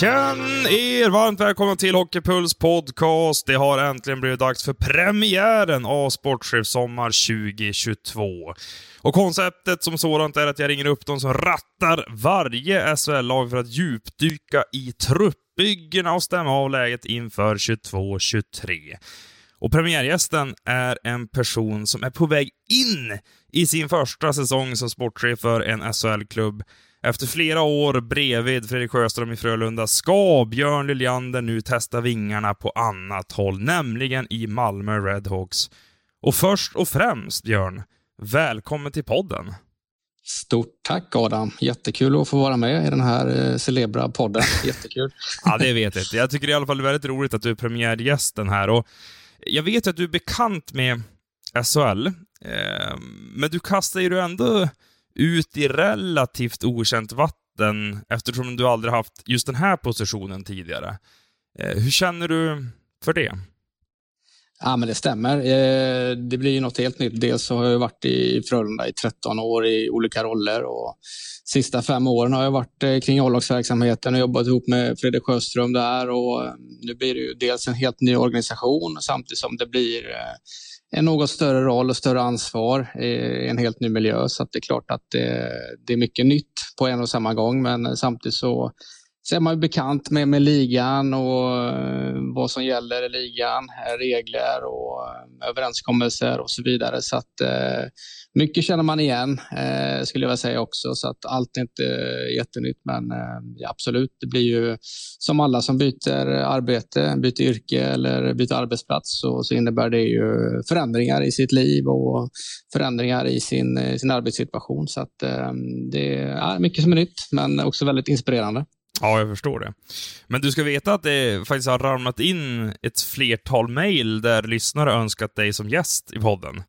Känn er varmt välkomna till Hockeypuls podcast. Det har äntligen blivit dags för premiären av Sportchef Sommar 2022. Och konceptet som sådant är att jag ringer upp de som rattar varje SHL-lag för att djupdyka i truppbyggena och stämma av läget inför 22-23. Och premiärgästen är en person som är på väg in i sin första säsong som sportchef för en SHL-klubb efter flera år bredvid Fredrik Sjöström i Frölunda ska Björn Liljander nu testa vingarna på annat håll, nämligen i Malmö Redhawks. Och först och främst, Björn, välkommen till podden. Stort tack Adam. Jättekul att få vara med i den här eh, celebra podden. Jättekul. ja, det vet jag. Jag tycker i alla fall det är väldigt roligt att du är premiärgästen här. Och jag vet att du är bekant med SHL, eh, men du kastar ju ändå ut i relativt okänt vatten eftersom du aldrig haft just den här positionen tidigare. Eh, hur känner du för det? Ja, men det stämmer. Eh, det blir ju något helt nytt. Dels så har jag varit i Frölunda i 13 år i olika roller och sista fem åren har jag varit eh, kring A-lagsverksamheten och jobbat ihop med Fredrik Sjöström där och nu blir det ju dels en helt ny organisation samtidigt som det blir en något större roll och större ansvar i en helt ny miljö. Så det är klart att det, det, är mycket nytt på en och samma gång. Men samtidigt så, så är man ju bekant med, med ligan och eh, vad som gäller i ligan, regler och eh, överenskommelser och så vidare. Så att eh, mycket känner man igen, eh, skulle jag vilja säga också. Så att allt är inte eh, jättenytt, men eh, ja, absolut, det blir ju som alla som byter arbete, byter yrke eller byter arbetsplats så, så innebär det ju förändringar i sitt liv och förändringar i sin, eh, sin arbetssituation. Så att eh, det är mycket som är nytt, men också väldigt inspirerande. Ja, jag förstår det. Men du ska veta att det faktiskt har ramlat in ett flertal mejl där lyssnare önskat dig som gäst i podden.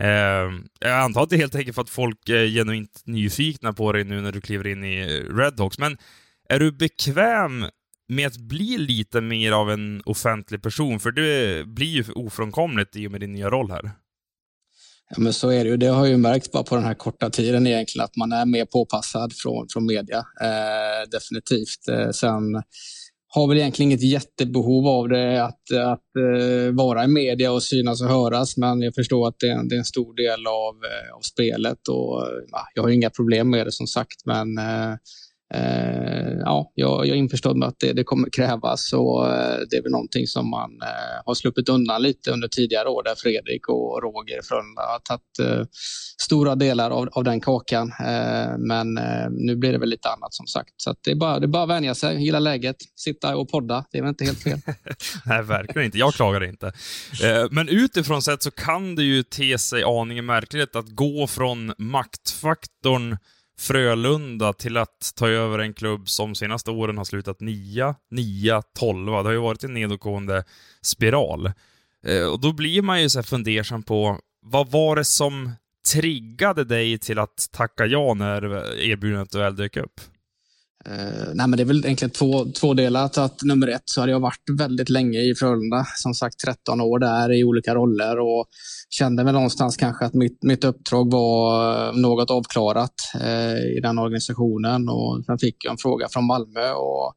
Eh, jag antar att det är helt enkelt för att folk är genuint nyfikna på dig nu när du kliver in i eh, Redhawks, men är du bekväm med att bli lite mer av en offentlig person? För det blir ju ofrånkomligt i och med din nya roll här. Ja, men så är det ju. Det har ju märkts bara på den här korta tiden egentligen att man är mer påpassad från, från media. Eh, definitivt. Eh, sen har väl egentligen inget jättebehov av det, att, att uh, vara i media och synas och höras. Men jag förstår att det är, det är en stor del av, uh, av spelet och uh, jag har inga problem med det som sagt. Men Eh, ja, jag, jag är införstådd med att det, det kommer krävas och eh, det är väl någonting som man eh, har sluppit undan lite under tidigare år där Fredrik och Roger Frölunda har tagit stora delar av, av den kakan. men nu blir det väl lite annat som sagt. Så det, är bara, det är bara att vänja sig, gilla läget, sitta och podda. Det är väl inte helt fel. Nej, verkligen inte. Jag klagar inte. men utifrån sett så kan det ju te sig aningen märkligt att gå från maktfaktorn Frölunda till att ta över en klubb som senaste åren har slutat nia, nia, tolva. Det har ju varit en nedåtgående spiral. Eh, och då blir man ju så fundersam på, vad var det som triggade dig till att tacka ja när erbjudandet väl dök upp? Uh, nej, men det är väl egentligen två, två delar. Alltså att nummer ett så hade jag varit väldigt länge i Frölunda. Som sagt 13 år där i olika roller och kände väl någonstans kanske att mitt, mitt uppdrag var eh, något avklarat uh, i den organisationen. Och sen fick jag en fråga från Malmö och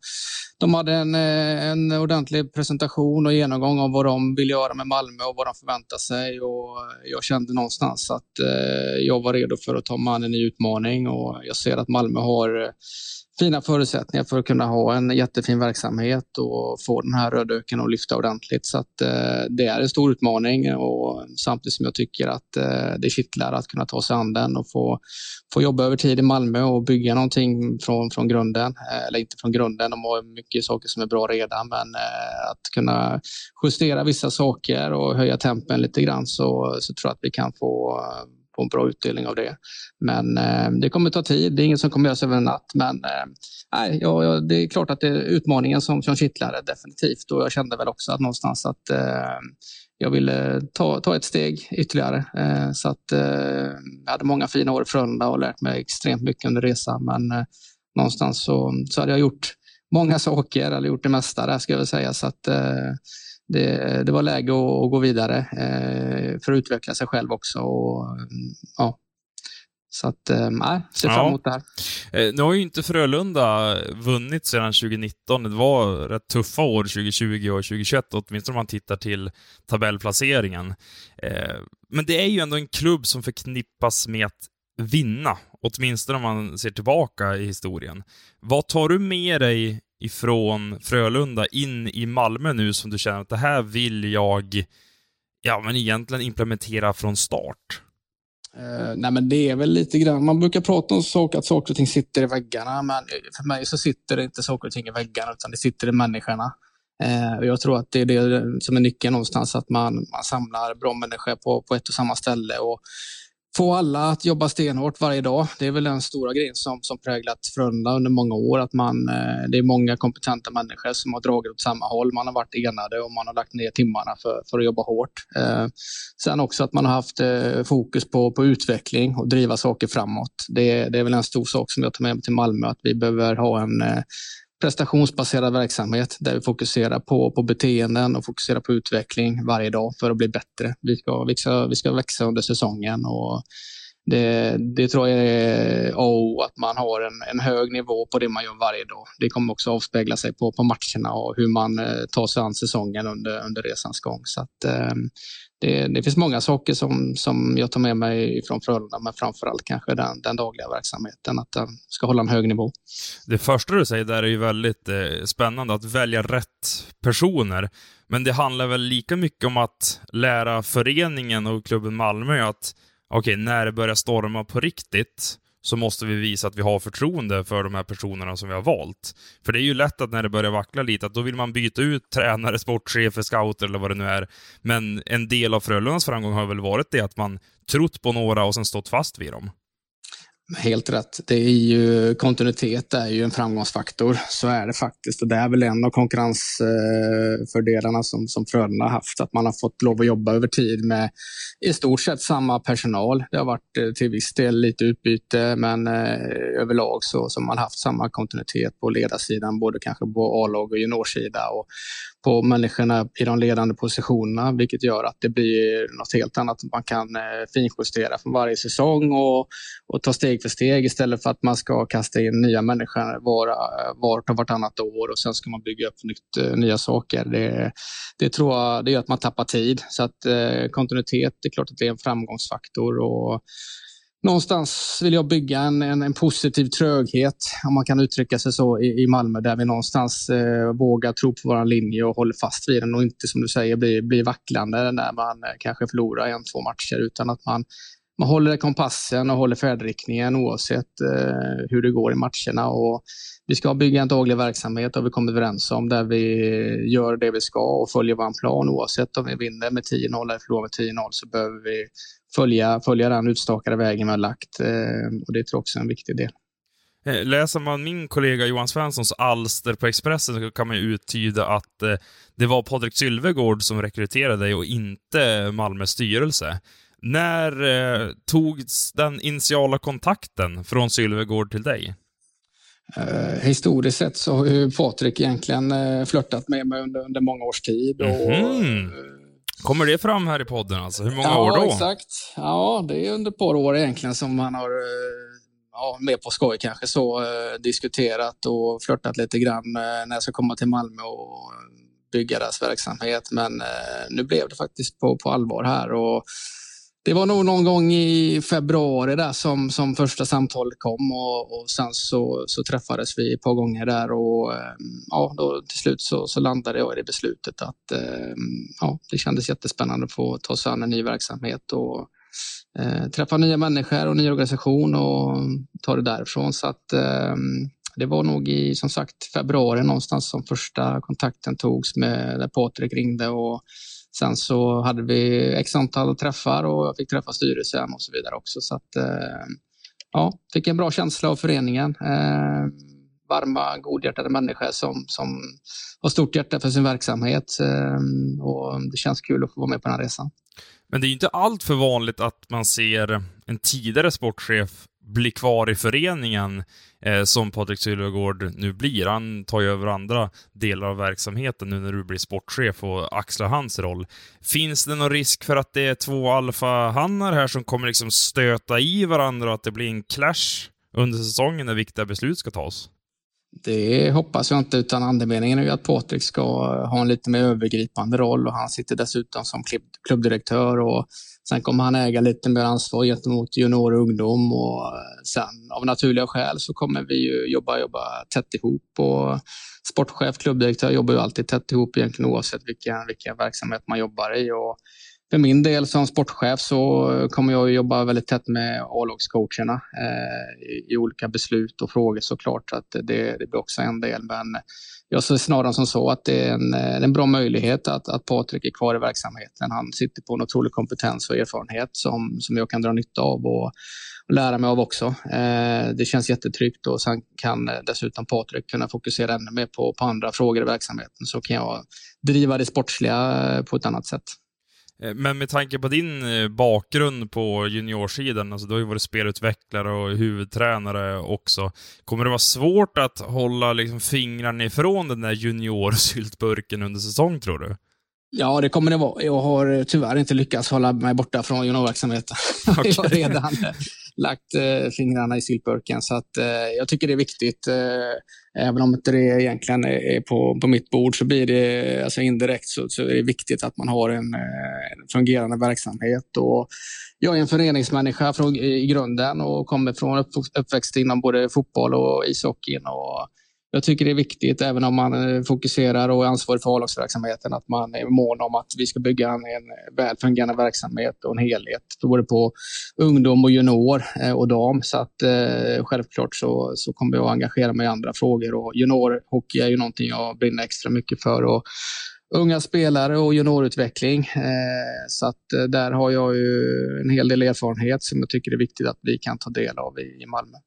de hade en, en ordentlig presentation och genomgång av vad de vill göra med Malmö och vad de förväntar sig. Och jag kände någonstans att uh, jag var redo för att ta mannen i utmaning och jag ser att Malmö har fina förutsättningar för att kunna ha en jättefin verksamhet och få den här rödöken att lyfta ordentligt. Så att, eh, det är en stor utmaning och samtidigt som jag tycker att eh, det kittlar att kunna ta sig an den och få, få jobba över tid i Malmö och bygga någonting från, från grunden. Eh, eller inte från grunden, de har mycket saker som är bra redan, men eh, att kunna justera vissa saker och höja tempen lite grann så, så tror jag att vi kan få eh, få en bra utdelning av det. Men eh, det kommer ta tid. Det är inget som kommer göras över en natt. Men eh, ja, det är klart att det är utmaningen som, som kittlar definitivt. Och jag kände väl också att någonstans att eh, jag ville ta, ta ett steg ytterligare. Eh, så att, eh, jag hade många fina år i Frölunda och lärt mig extremt mycket under resan. Men eh, någonstans så, så hade jag gjort många saker, eller gjort det mesta där ska jag väl säga. Så att, eh, det, det var läge att, att gå vidare eh, för att utveckla sig själv också. Och, ja. Så att, eh, nej, ser fram emot det här. Eh, nu har ju inte Frölunda vunnit sedan 2019. Det var rätt tuffa år 2020 och 2021, åtminstone om man tittar till tabellplaceringen. Men det är ju ändå en klubb som förknippas med att vinna, åtminstone om man ser tillbaka i historien. Vad tar du med dig ifrån Frölunda in i Malmö nu som du känner att det här vill jag, ja men egentligen implementera från start? Uh, nej men det är väl lite grann, man brukar prata om sak, att saker och ting sitter i väggarna, men för mig så sitter det inte saker och ting i väggarna, utan det sitter i människorna. Uh, jag tror att det är det som är nyckeln någonstans, att man, man samlar bra människor på, på ett och samma ställe. Och få alla att jobba stenhårt varje dag. Det är väl den stora grejen som, som präglat Frölunda under många år. Att man, eh, det är många kompetenta människor som har dragit åt samma håll. Man har varit enade och man har lagt ner timmarna för, för att jobba hårt. Eh, sen också att man har haft eh, fokus på, på utveckling och driva saker framåt. Det, det är väl en stor sak som jag tar med mig till Malmö, att vi behöver ha en eh, prestationsbaserad verksamhet där vi fokuserar på, på beteenden och fokuserar på utveckling varje dag för att bli bättre. Vi ska, vi ska, vi ska växa under säsongen och det, det tror jag är A att man har en, en hög nivå på det man gör varje dag. Det kommer också avspegla sig på, på matcherna och hur man eh, tar sig an säsongen under, under resans gång. Så att, eh, det, det, finns många saker som, som jag tar med mig från Frölunda, men framförallt kanske den, den dagliga verksamheten, att den ska hålla en hög nivå. Det första du säger där är ju väldigt eh, spännande, att välja rätt personer. Men det handlar väl lika mycket om att lära föreningen och klubben Malmö att okej, okay, när det börjar storma på riktigt, så måste vi visa att vi har förtroende för de här personerna som vi har valt. För det är ju lätt att när det börjar vackla lite, att då vill man byta ut tränare, sportchefer, scouter eller vad det nu är. Men en del av Frölundas framgång har väl varit det att man trott på några och sen stått fast vid dem. Helt rätt. Det är ju, kontinuitet är ju en framgångsfaktor. Så är det faktiskt. Och det är väl en av konkurrensfördelarna som, som Frölunda har haft. Att man har fått lov att jobba över tid med i stort sett samma personal. Det har varit eh, till viss del lite utbyte, men eh, överlag så har man haft samma kontinuitet på ledarsidan, både kanske på A-lag och juniorsida och på människorna i de ledande positionerna, vilket gör att det blir något helt annat. Man kan eh, finjustera från varje säsong och, och ta steg för steg istället för att man ska kasta in nya människor var, vart och vartannat år och sen ska man bygga upp nytt, eh, nya saker. Det, det tror jag det gör att man tappar tid. Så att eh, kontinuitet, det är klart att det är en framgångsfaktor. Och, någonstans vill jag bygga en, en, en, positiv tröghet, om man kan uttrycka sig så, i, i Malmö där vi någonstans eh, vågar tro på vår linje och håller fast vid den och inte som du säger blir, blir vacklande när man eh, kanske förlorar en, två matcher utan att man, man håller kompassen och håller färdriktningen oavsett eh, hur det går i matcherna. Och vi ska bygga en daglig verksamhet och vi kommer överens om där vi gör det vi ska och följer vår plan oavsett om vi vinner med 10-0 eller förlorar med 10-0 så behöver vi följa, följa den utstakade vägen vi har lagt. Eh, och det tror jag också är en viktig del. Eh, läser man min kollega Johan Svenssons alster på Expressen så kan man ju uttyda att eh, det var Patrik Sylvegård som rekryterade dig och inte Malmös styrelse. När eh, togs den initiala kontakten från Sylvegård till dig? Eh, historiskt sett så har ju Patrik egentligen eh, flörtat med mig under, under många års tid. Och, mm. Kommer det fram här i podden alltså? Hur många ja, år då? Ja, exakt. Ja, det är under ett par år egentligen som han har, eh, ja, mer på skoj kanske så, eh, diskuterat och flörtat lite grann när jag ska komma till Malmö och bygga deras verksamhet. Men nu blev det faktiskt på, på allvar här. Och det var nog någon gång i februari där som, som första samtalet kom och, och sen så, så träffades vi ett par gånger där och ehm, ja, då till slut så, så landade jag i det beslutet att ehm, ja, det kändes jättespännande att få ta sig an en ny verksamhet och eh, träffa nya människor och ny organisation och ta det därifrån. Så att eh, det var nog i som sagt februari någonstans som första kontakten togs med där Patrik ringde och sen så hade vi x antal träffar och jag fick träffa styrelsen och så vidare också. Så att eh, ja, fick en bra känsla av föreningen. Eh, varma, godhjärtade människor som, som har stort hjärta för sin verksamhet eh, och det känns kul att få vara med på den här resan. Men det är inte allt för vanligt att man ser en tidigare sportchef bli kvar i föreningen eh, som Patrik Sylvegård nu blir. Han tar ju över andra delar av verksamheten nu när du blir sportchef och axlar hans roll. Finns det någon risk för att det är två alfahannar här som kommer liksom stöta i varandra och att det blir en clash under säsongen när viktiga beslut ska tas? Det hoppas jag inte, utan andemeningen är ju att Patrik ska ha en lite mer övergripande roll och han sitter dessutom som klubbdirektör och sen kommer han äga lite mer ansvar gentemot junior och ungdom och eh, sen av naturliga skäl så kommer vi ju jobba, jobba tätt ihop och sportchef, klubbdirektör jobbar ju alltid tätt ihop egentligen oavsett vilken, vilken verksamhet man jobbar i och för min del som sportchef så kommer jag jobba väldigt tätt med A-lagscoacherna eh, i, olika beslut och frågor såklart. Att det, det blir också en del. Men jag ser snarare som så att det är en, eh, en bra möjlighet att, att Patrik är kvar i verksamheten. Han sitter på en otrolig kompetens och erfarenhet som, som jag kan dra nytta av och, och lära mig av också. Eh, det känns jättetryggt och sen kan dessutom Patrik kunna fokusera ännu mer på, på andra frågor i verksamheten så kan jag driva det sportsliga på ett annat sätt. Eh, men med tanke på din eh, bakgrund på juniorsidan, alltså du har ju varit spelutvecklare och huvudtränare också. Kommer det vara svårt att hålla liksom fingrarna ifrån den där juniorsyltburken under säsong, tror du? Ja, det kommer det vara. Jag har tyvärr inte lyckats hålla mig borta från juniorverksamheten. Okay. jag har redan lagt eh, fingrarna i syltburken. Så att, eh, jag tycker det är viktigt. Eh, även om inte det egentligen är på, på mitt bord så blir det alltså indirekt så, så är det viktigt att man har en, eh, en fungerande verksamhet. Och jag är en föreningsmänniska från, i grunden och kommer från upp, uppväxt inom både fotboll och ishockeyn. Och jag tycker det är viktigt, även om man eh, fokuserar och är ansvarig för A-lagsverksamheten, att man är mån om att vi ska bygga en, välfungerande väl fungerande verksamhet och en helhet, både på ungdom och junior eh, och dam. Så att eh, självklart så, så kommer jag att engagera mig i andra frågor och juniorhockey är ju någonting jag brinner extra mycket för. Och unga spelare och juniorutveckling. Eh, så att eh, där har jag ju en hel del erfarenhet som jag tycker är viktigt att vi kan ta del av i, i Malmö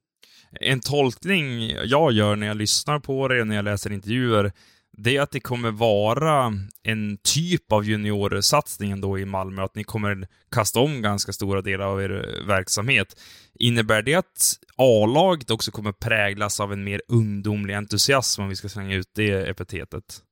en tolkning jag gör när jag lyssnar på det och när jag läser intervjuer, det är att det kommer vara en typ av juniorsatsning då i Malmö, att ni kommer kasta om ganska stora delar av er verksamhet. Innebär det att A-laget också kommer präglas av en mer ungdomlig entusiasm, om vi ska slänga ut det epitetet?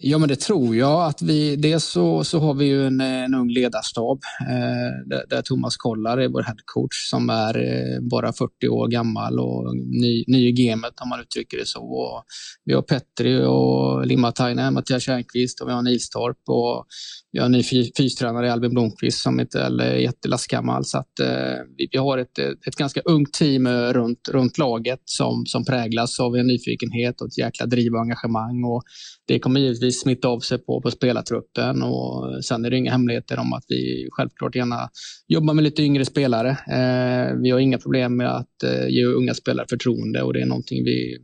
Ja, men det tror jag. att vi, Dels så, så har vi ju en, en ung ledarstab eh, där, där, Thomas Kollar är vår headcoach som är eh, bara 40 år gammal och ny, ny i gamet om man uttrycker det så. Och vi har Petri och Limatainen, Mattias Tjärnqvist och vi har Nilstorp och vi har en ny fystränare Albin Blomqvist som inte är jättelastgammal. Så att, eh, vi, vi, har ett, ett ganska ungt team eh, runt, runt laget som, som präglas av en nyfikenhet och ett jäkla driv och engagemang. Och det kommer givetvis smitta av sig på, på spelartruppen och sen är det inga hemligheter om att vi självklart gärna jobbar med lite yngre spelare. Eh, vi har inga problem med att eh, ge unga spelare förtroende och det är någonting vi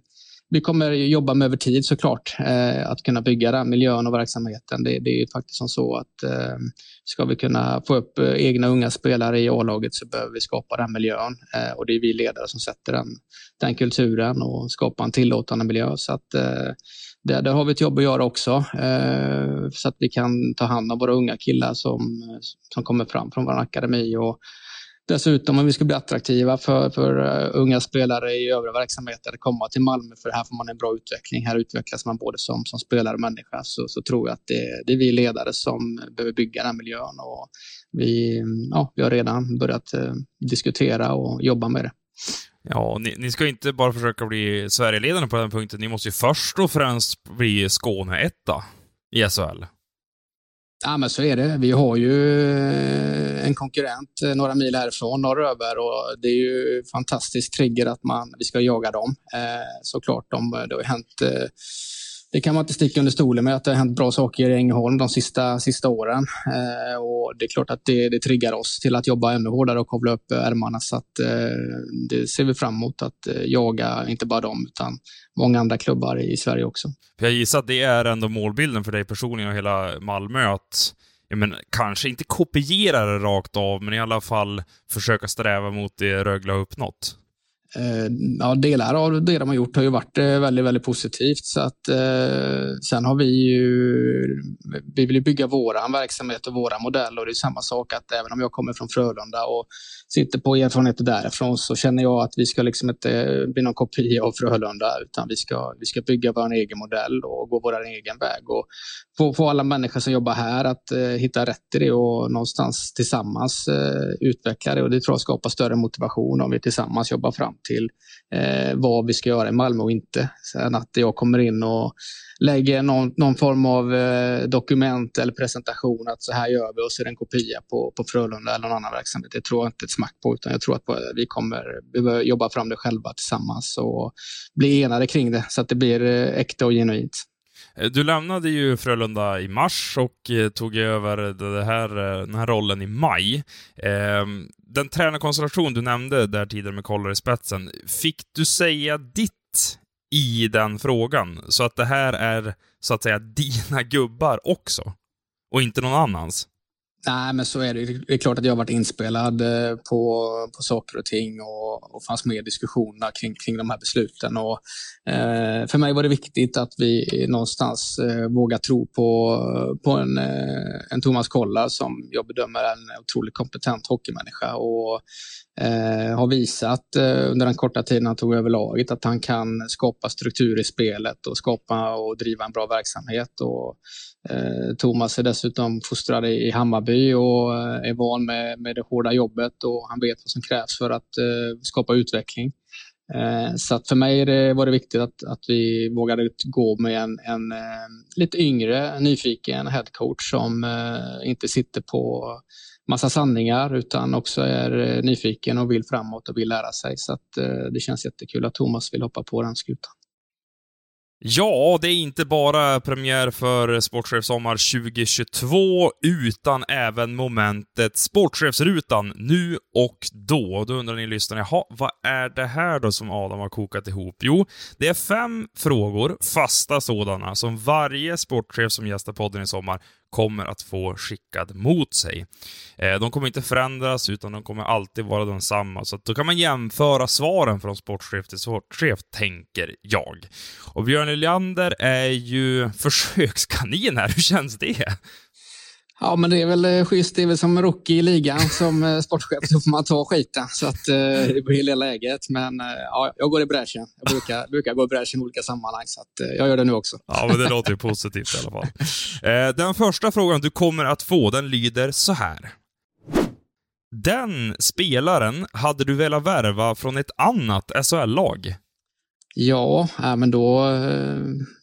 vi kommer jobba med över tid såklart, eh, att kunna bygga den miljön och verksamheten. Det, det är faktiskt som så att eh, ska vi kunna få upp eh, egna unga spelare i A-laget så behöver vi skapa den miljön eh, och det är vi ledare som sätter den, den kulturen och skapar en tillåtande miljö. Så att, eh, där, där har vi ett jobb att göra också eh, så att vi kan ta hand om våra unga killar som, som kommer fram från vår akademi och Dessutom om vi ska bli attraktiva för, för eh, unga spelare i övriga verksamheter att komma till Malmö för här får man en bra utveckling. Här utvecklas man både som, som spelare och människa. Så, så tror jag att det, det är vi ledare som behöver bygga den miljön och vi, ja, vi har redan börjat eh, diskutera och jobba med det. Ja, ni, ni, ska inte bara försöka bli Sverigeledande på den punkten. Ni måste ju först och främst bli Skåne-etta i SHL. Ja, men så är det. Vi har ju eh, en konkurrent eh, några mil härifrån, norröver, och det är ju fantastiskt trigger att man, vi ska jaga dem. Eh, såklart, de, det har ju hänt eh, det kan man inte sticka under stolen med att det har hänt bra saker i Ängelholm de sista, sista åren. Eh, och det är klart att det, det triggar oss till att jobba ännu hårdare och kavla upp ärmarna. Så att, eh, det ser vi fram emot att eh, jaga, inte bara dem, utan många andra klubbar i Sverige också. Jag gissar att det är ändå målbilden för dig personligen och hela Malmö att men, kanske inte kopiera det rakt av, men i alla fall försöka sträva mot det Rögle har uppnått. Eh, ja, delar av det de har gjort har ju varit eh, väldigt, väldigt positivt. Så att, eh, sen har vi ju, vi vill ju bygga våran verksamhet och våra modell och det är samma sak att även om jag kommer från Frölunda och sitter på erfarenheter därifrån så känner jag att vi ska liksom inte bli någon kopia av Frölunda utan vi ska, vi ska bygga vår egen modell och gå vår egen väg. Och få, få alla människor som jobbar här att eh, hitta rätt i det och någonstans tillsammans eh, utveckla det. Och det tror jag skapar större motivation om vi tillsammans jobbar fram till eh, vad vi ska göra i Malmö och inte. Sen att jag kommer in och lägger någon, någon form av eh, dokument eller presentation att så här gör vi och så är det en kopia på, på Frölunda eller någon annan verksamhet. Det tror jag inte ett smack på utan jag tror att eh, vi kommer jobba fram det själva tillsammans och bli enade kring det så att det blir eh, äkta och genuint. Eh, du lämnade ju Frölunda i mars och eh, tog över det här, eh, den här rollen i maj. Ehm, den tränarkonstellation du nämnde där tidigare med Koller i spetsen, fick du säga ditt i den frågan? Så att det här är, så att säga, dina gubbar också? Och inte någon annans? Nej, men så är det. Det är klart att jag har varit inspelad eh, på, på saker och ting och, och fanns med i diskussionerna kring, kring de här besluten. Och, eh, för mig var det viktigt att vi någonstans eh, vågar tro på, på en, eh, en Thomas Kollar som jag bedömer är en otroligt kompetent hockeymänniska och eh, har visat eh, under den korta tiden han tog över laget att han kan skapa struktur i spelet och skapa och driva en bra verksamhet. Och, Eh, Thomas är dessutom fostrad i Hammarby och eh, är van med, med det hårda jobbet och han vet vad som krävs för att eh, skapa utveckling. Eh, så att för mig det, var det viktigt att, att vi vågade gå med en, en eh, lite yngre, nyfiken headcoach som eh, inte sitter på massa sanningar utan också är eh, nyfiken och vill framåt och vill lära sig. Så att eh, det känns jättekul att Thomas vill hoppa på den skutan. Ja, det är inte bara premiär för Sportchef Sommar 2022, utan även momentet Sportchefsrutan nu och då. Då undrar ni lyssnare, jaha, vad är det här då som Adam har kokat ihop? Jo, det är fem frågor, fasta sådana, som varje sportchef som gästar podden i sommar kommer att få skickad mot sig. Eh, de kommer inte förändras, utan de kommer alltid vara densamma. Så då kan man jämföra svaren från sportchef till sportchef, tänker jag. Och Björn Eliander är ju försökskanin här. Hur känns det? Ja, men det är väl eh, schysst. Det är väl som rookie i ligan som eh, sportchef. så får man ta skiten. Så att eh, det blir hela läget. Men ja, jag går i bräschen. Jag brukar, brukar gå i bräschen i olika sammanhang, så att, jag gör det nu också. Ja, men det låter ju positivt i alla fall. Den första frågan du kommer att få, den lyder så här. Den spelaren hade du velat värva från ett annat SHL-lag? Ja, men då,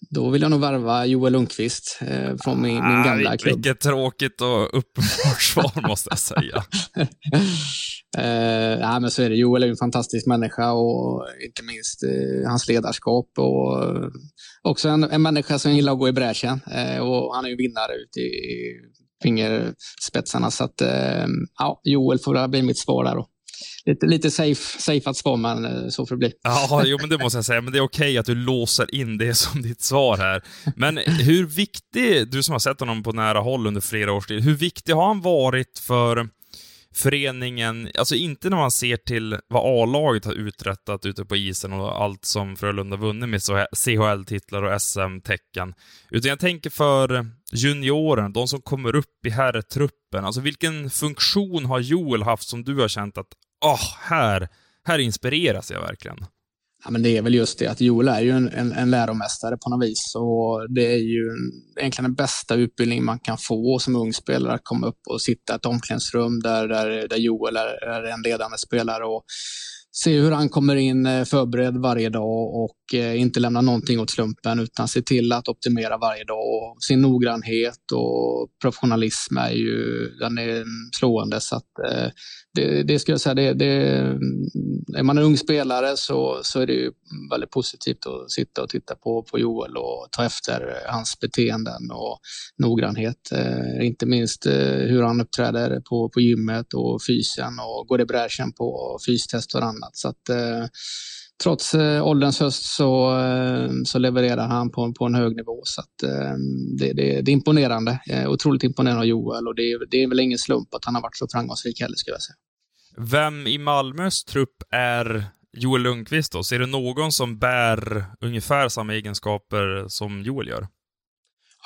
då vill jag nog värva Joel Lundqvist eh, från min, min gamla klubb. Vilket tråkigt och uppenbart svar måste jag säga. eh, ja, men så är det. Joel är en fantastisk människa och inte minst eh, hans ledarskap. Och eh, också en, en människa som gillar att gå i bräschen. Eh, och han är ju vinnare ute i, i fingerspetsarna. Så att, eh, ja, Joel får bli mitt svar där. Då lite, lite safe, safe att spå, men eh, så får det bli. Ja, jo, men det måste jag säga. Men det är okej okay att du låser in det som ditt svar här. Men hur viktig, du som har sett honom på nära håll under flera års tid, hur viktig har han varit för föreningen, alltså inte när man ser till vad A-laget har uträttat ute på isen och allt som Frölunda vunnit med CHL-titlar och SM-tecken, utan jag tänker för junioren, de som kommer upp i herrtruppen. Alltså vilken funktion har Joel haft som du har känt att, oh, här, här inspireras jag verkligen? Ja, men det är väl just det att Joel är ju en, en, en läromästare på något vis. Och det är ju egentligen den bästa utbildning man kan få som ung spelare, att komma upp och sitta i ett omklädningsrum där, där, där Joel är, är en ledande spelare. Och se hur han kommer in eh, förberedd varje dag och eh, inte lämna någonting åt slumpen utan se till att optimera varje dag. Och sin noggrannhet och professionalism är ju den är slående. Så att, eh, det, det skulle jag säga, det, det, mm, är man en ung spelare så, så är det ju väldigt positivt att sitta och titta på, på Joel och ta efter hans beteenden och noggrannhet. Eh, inte minst eh, hur han uppträder på, på gymmet och fysen och går i bräschen på fystest och annat. Så att, eh, trots eh, ålderns höst så, eh, så levererar han på, på en hög nivå. Så att, eh, det, det, det, är imponerande. Eh, otroligt imponerande av Joel och det, det är väl ingen slump att han har varit så framgångsrik heller, skulle jag säga. Vem i Malmös trupp är Joel Lundqvist då? Ser du någon som bär ungefär samma egenskaper som Joel gör?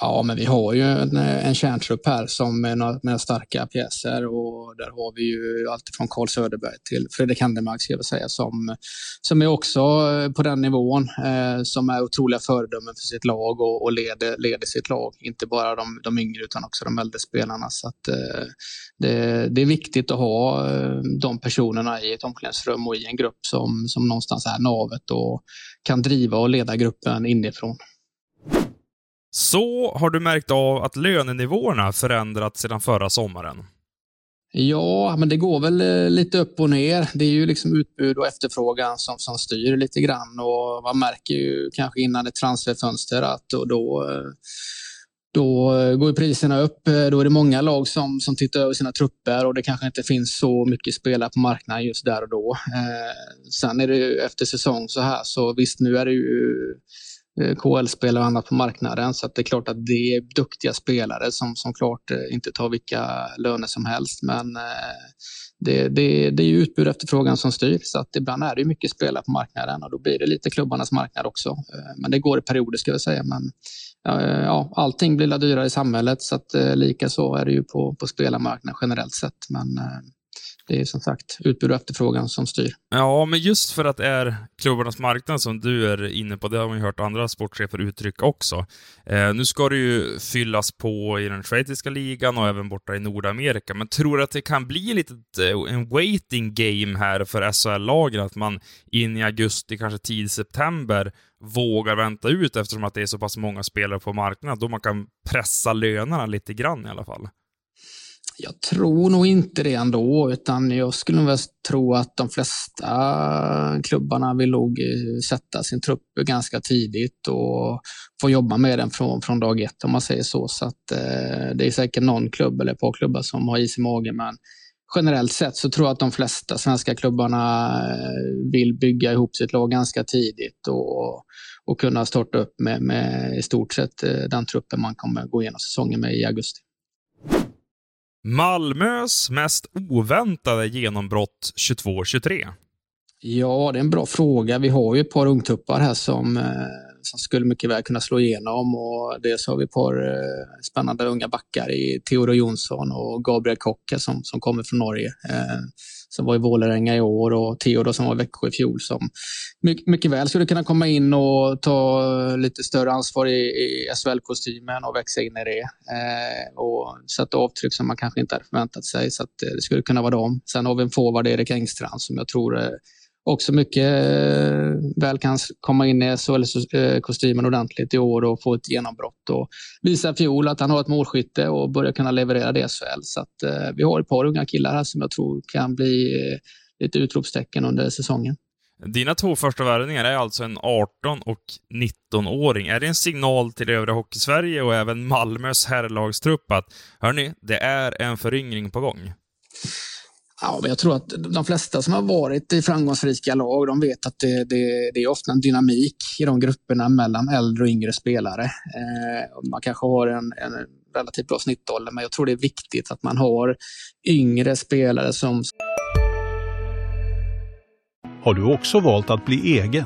Ja, men vi har ju en, eh, en kärntrupp här som med, med starka pjäser och där har vi ju alltifrån Carl Söderberg till Fredrik Handemark ska jag säga som, som är också eh, på den nivån eh, som är otroliga föredömen för sitt lag och, och leder, leder sitt lag. Inte bara de, de yngre utan också de äldre spelarna. Så att, eh, det, det, är viktigt att ha eh, de personerna i ett omklädningsrum och i en grupp som, som någonstans är navet och kan driva och leda gruppen inifrån. Så har du märkt av att lönenivåerna förändrats sedan förra sommaren? Ja, men det går väl eh, lite upp och ner. Det är ju liksom utbud och efterfrågan som, som styr lite grann och man märker ju kanske innan ett transferfönster att och då, då eh, eh, går priserna upp. Då är det många lag som, som tittar över sina trupper och det kanske inte finns så mycket spelare på marknaden just där och då. Eh, sen är det efter säsong så här, så visst nu är det ju Eh, KL-spelare och annat på marknaden. Så det är klart att det är duktiga spelare som, som klart eh, inte tar vilka löner som helst. Men eh, det, det, det är ju utbud och efterfrågan som styr. Så att ibland är det mycket spelare på marknaden och då blir det lite klubbarnas marknad också. Men det går i perioder ska jag säga. Men ja, allting blir dyrare i samhället så att lika så är det ju på, på spelarmarknaden generellt sett. Men det är som sagt utbud och efterfrågan som styr. Ja, men just för att det är klubbarnas marknad som du är inne på, det har man ju hört andra sportchefer uttrycka också. Eh, nu ska det ju fyllas på i den schweiziska ligan och även borta i Nordamerika, men tror du att det kan bli lite eh, en waiting game här för SHL-lagen, att man in i augusti, kanske tid september, vågar vänta ut eftersom att det är så pass många spelare på marknaden, då man kan pressa lönerna lite grann i alla fall? Jag tror nog inte det ändå, utan jag skulle nog tro att de flesta klubbarna vill nog eh, sätta sin trupp ganska tidigt och få jobba med den från, från dag ett om man säger så. Så att, eh, det är säkert någon klubb eller ett par klubbar som har is i magen, men generellt sett så tror jag att de flesta svenska klubbarna eh, vill bygga ihop sitt lag ganska tidigt och, och kunna starta upp med, med i stort sett eh, den truppen man kommer gå igenom säsongen med i augusti. Malmös mest oväntade genombrott 22-23? Ja, det är en bra fråga. Vi har ju ett par ungtuppar här som, eh, som skulle mycket väl kunna slå igenom. Och dels har vi ett par eh, spännande unga backar i Theodor Jonsson och Gabriel Kocke som, som kommer från Norge. Eh, som var i Vålerenga i år och Theodor som var i Växjö i fjol som mycket, väl skulle kunna komma in och ta lite större ansvar i, i SHL-kostymen och växa in i det. Eh, och sätta avtryck som man kanske inte hade förväntat sig. Så att, eh, det skulle kunna vara dem. Sen har vi en forward, Erik Engstrand, som jag tror eh, också mycket eh, väl kan komma in i SHL-kostymen eh, ordentligt i år och få ett genombrott och visa fjol att han har ett målskytte och börja kunna leverera det i SHL. Så att, eh, vi har ett par unga killar här som jag tror kan bli ett lite utropstecken under säsongen. Dina två första värvningar är alltså en 18 och 19-åring. Är det en signal till övriga Hockeysverige och även Malmös herrlagstrupp att hörni, det är en föryngring på gång? Ja, men jag tror att de flesta som har varit i framgångsrika lag, de vet att det, det, det är ofta en dynamik i de grupperna mellan äldre och yngre spelare. Eh, man kanske har en, en relativt bra snittålder, men jag tror det är viktigt att man har yngre spelare som... Har du också valt att bli egen?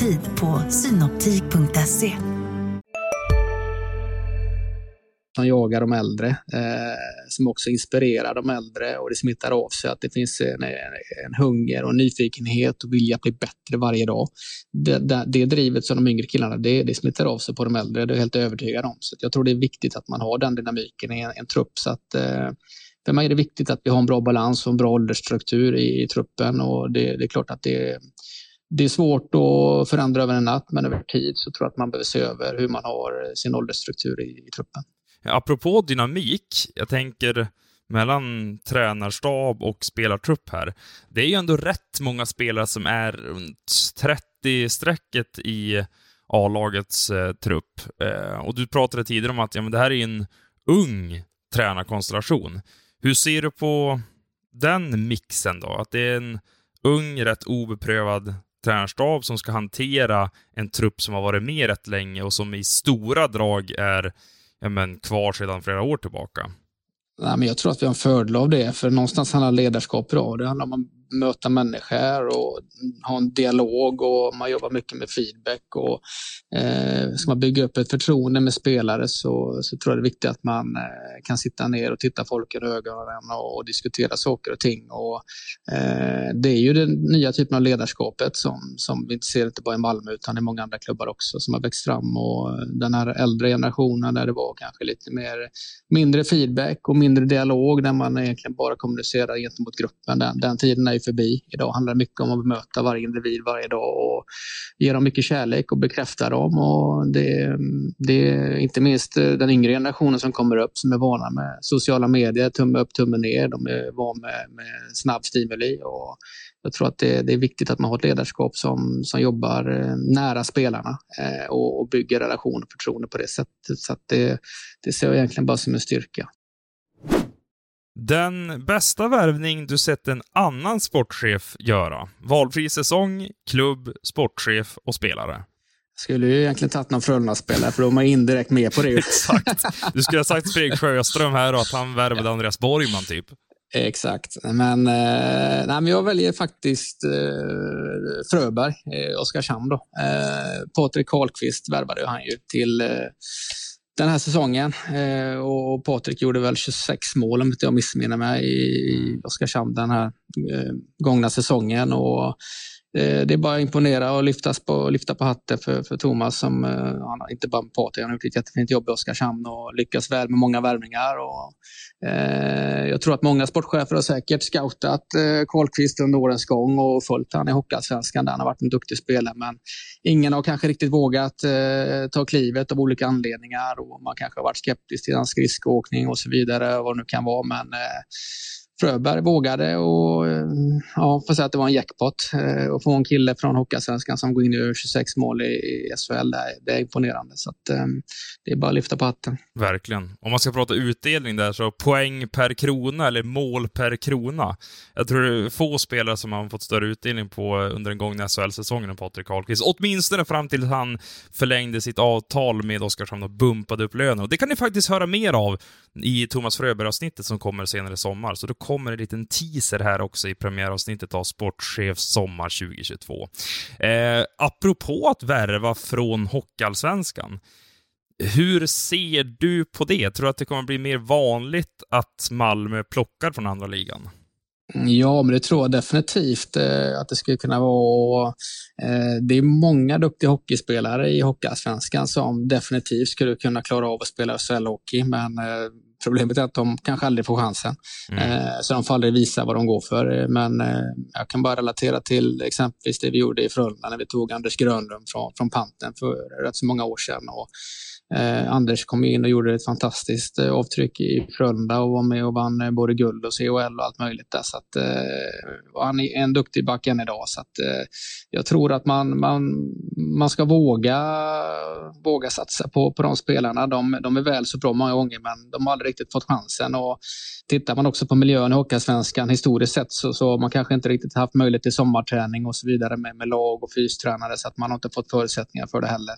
Tid på synoptik.se. Som jagar de äldre, eh, som också inspirerar de äldre och det smittar av sig att det finns en, en hunger och nyfikenhet och vilja att bli bättre varje dag. Det, det, det drivet som de yngre killarna, det, det smittar av sig på de äldre, det är jag helt övertygad om. Så jag tror det är viktigt att man har den dynamiken i en, en trupp så att eh, för mig är det viktigt att vi har en bra balans och en bra åldersstruktur i, i truppen och det, det, är klart att det, det är svårt att förändra över en natt, men över tid så tror jag att man behöver se över hur man har sin åldersstruktur i, i truppen. Apropå dynamik, jag tänker mellan tränarstab och spelartrupp här. Det är ju ändå rätt många spelare som är runt 30-strecket i A-lagets eh, trupp. Eh, och du pratade tidigare om att ja, men det här är en ung tränarkonstellation. Hur ser du på den mixen då? Att det är en ung, rätt obeprövad tränarstab som ska hantera en trupp som har varit med rätt länge och som i stora drag är ja, men, kvar sedan flera år tillbaka. Nej, men jag tror att vi har en fördel av det, för någonstans handlar ledarskap bra. Det handlar om att möta människor och ha en dialog och man jobbar mycket med feedback. Och, eh, ska man bygga upp ett förtroende med spelare så, så tror jag det är viktigt att man eh, kan sitta ner och titta folk i ögonen och, och diskutera saker och ting. Och, eh, det är ju den nya typen av ledarskapet som, som vi inte ser inte bara i Malmö utan i många andra klubbar också som har växt fram. Och den här äldre generationen där det var kanske lite mer mindre feedback och mindre dialog där man egentligen bara kommunicerar gentemot gruppen. Den, den tiden är förbi. Idag handlar det mycket om att bemöta varje individ varje dag och ge dem mycket kärlek och bekräfta dem. Och det, det är inte minst eh, den yngre generationen som kommer upp som är vana med sociala medier, tumme upp, tumme ner. De är vana med, med snabb stimuli. Och jag tror att det, det, är viktigt att man har ett ledarskap som, som jobbar eh, nära spelarna eh, och, och, bygger relation och förtroende på det sättet. Så det, det ser jag egentligen bara som en styrka. Den bästa värvning du sett en annan sportchef göra? Valfri säsong, klubb, sportchef och spelare. Skulle ju egentligen tagit någon Frölunda-spelare, för de är indirekt med på det. Exakt. Du skulle ha sagt Fredrik Sjöström här och att han värvade Andreas Borgman, typ. Exakt, men, eh, nej, men jag väljer faktiskt eh, Fröberg, eh, Oskarshamn. Då. Eh, Patrik Karlqvist värvade han ju till eh, den här säsongen. Eh, och Patrik gjorde väl 26 mål om inte jag missminner mig i Oskarshamn den här eh, gångna säsongen. Och Eh, det är bara att imponera och lyftas på, lyfta på hatten för, för Thomas som eh, han har inte bara med Patrik, han har gjort ett jättefint jobb i Oskarshamn och lyckats väl med många värvningar. Och, eh, jag tror att många sportchefer har säkert scoutat eh, Karlqvist under årens gång och följt han i Hockeyallsvenskan där han har varit en duktig spelare. Men ingen har kanske riktigt vågat eh, ta klivet av olika anledningar och man kanske har varit skeptisk till hans skridskoåkning och så vidare, vad det nu kan vara. Men eh, Fröberg vågade och eh, ja, får säga att det var en jackpot. Eh, att få en kille från Hockeyallsvenskan som går in och gör 26 mål i SHL, det är, imponerande. Så att, eh, det är bara att lyfta på hatten. Verkligen. Om man ska prata utdelning där, så poäng per krona eller mål per krona. Jag tror det är få spelare som har fått större utdelning på under den gångna SHL-säsongen än Patrik Karlkvist. Åtminstone fram till han förlängde sitt avtal med Oskarshamn och bumpade upp lönen. Och det kan ni faktiskt höra mer av i Thomas Fröberg-avsnittet som kommer senare i sommar. Så då kommer en liten teaser här också i premiäravsnittet av Sportchef Sommar 2022. Eh, apropå att värva från Hockeyallsvenskan. Hur ser du på det? Tror du att det kommer bli mer vanligt att Malmö plockar från andra ligan? Ja, men det tror jag definitivt eh, att det skulle kunna vara. Eh, det är många duktiga hockeyspelare i Hockeyallsvenskan som definitivt skulle kunna klara av att spela SHL-hockey, men eh, Problemet är att de kanske aldrig får chansen. Mm. Eh, så de får aldrig visa vad de går för. Men eh, jag kan bara relatera till exempelvis det vi gjorde i Frölunda när vi tog Anders Grönlund från, från Panten för rätt så många år sedan. Och Eh, Anders kom in och gjorde ett fantastiskt eh, avtryck i Frölunda och var med och vann eh, både guld och CHL och allt möjligt där. Så att, eh, han är en duktig back än idag. Så att, eh, jag tror att man, man, man ska våga, våga satsa på, på de spelarna. De, de är väl så bra många gånger, men de har aldrig riktigt fått chansen. Och tittar man också på miljön i Hockeyallsvenskan historiskt sett så, så har man kanske inte riktigt haft möjlighet till sommarträning och så vidare med, med lag och fystränare så att man har inte fått förutsättningar för det heller.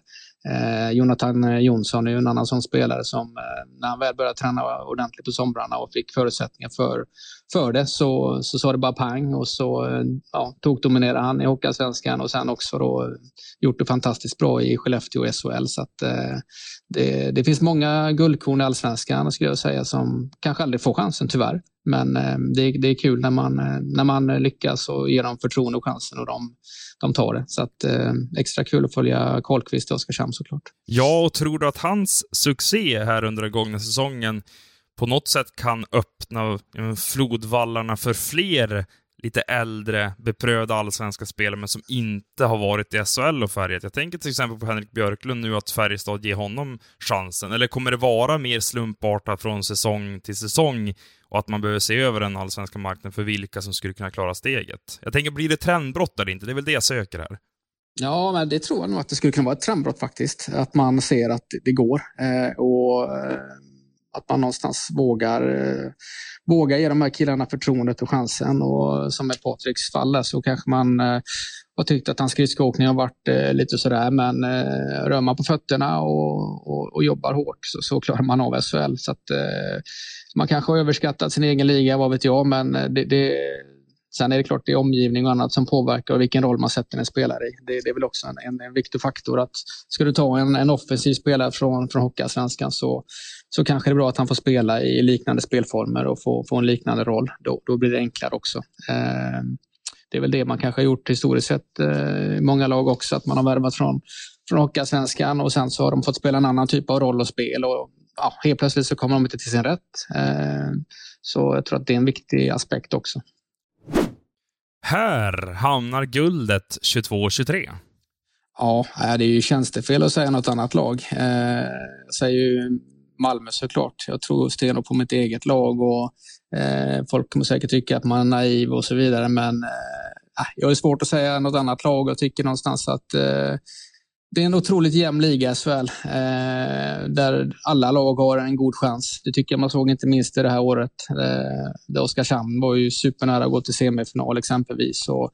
Eh, Jonathan eh, Jonsson Jonsson är ju en annan sån spelare som eh, när han väl började träna ordentligt på somrarna och fick förutsättningar för, för det så, så sa det bara pang och så eh, ja, tog dominerade han i Hockeyallsvenskan och sen också då gjort det fantastiskt bra i Skellefteå och SHL. Så att, eh, det, det, finns många guldkorn i allsvenskan skulle jag säga som kanske aldrig får chansen tyvärr. Men eh, det, det, är kul när man, eh, när man lyckas och ger dem förtroende och chansen och de, de tar det. Så att, eh, extra kul att följa Karlqvist och Oskarshamn såklart. Ja, och tror du att hans succé här under den gångna säsongen på något sätt kan öppna flodvallarna för fler lite äldre, beprövade allsvenska spelare, men som inte har varit i SHL och färgat. Jag tänker till exempel på Henrik Björklund nu, att Färjestad ger honom chansen. Eller kommer det vara mer slumpartat från säsong till säsong och att man behöver se över den allsvenska marknaden för vilka som skulle kunna klara steget? Jag tänker, blir det trendbrott eller inte? Det är väl det jag söker här. Ja, men det tror jag nog att det skulle kunna vara ett trendbrott faktiskt. Att man ser att det går. Eh, och eh, att man någonstans vågar, eh, Våga ge de här killarna förtroendet och chansen. Och som i Patriks fall så kanske man eh, har tyckt att hans skridskoåkning har varit eh, lite sådär. Men eh, rör man på fötterna och, och, och jobbar hårt så, så, klarar man av SHL. Så att, eh, man kanske har överskattat sin egen liga, vad vet jag. Men eh, det, det Sen är det klart det är omgivning och annat som påverkar och vilken roll man sätter en spelare i. Det, det är väl också en, en, en, viktig faktor. att Ska du ta en, en offensiv spelare från, från Hockeyallsvenskan så, så kanske det är bra att han får spela i liknande spelformer och få, få en liknande roll. Då, då blir det enklare också. Eh, det är väl det man kanske har gjort historiskt sett eh, i många lag också, att man har värvat från, från Hockeyallsvenskan och sen så har de fått spela en annan typ av roll och spel. Och, ja, helt plötsligt så kommer de inte till sin rätt. Eh, så jag tror att det är en viktig aspekt också. Här hamnar guldet 22-23. Ja, det är ju tjänstefel att säga något annat lag. Eh, jag säger ju Malmö såklart. Jag tror stenhårt på mitt eget lag och eh, folk kommer säkert tycka att man är naiv och så vidare, men eh, jag har svårt att säga något annat lag Jag tycker någonstans att eh, det är en otroligt jämn liga SHL, eh, där alla lag har en god chans. Det tycker jag man såg inte minst i det här året. Eh, där Oskarshamn var ju supernära att gå till semifinal exempelvis. Och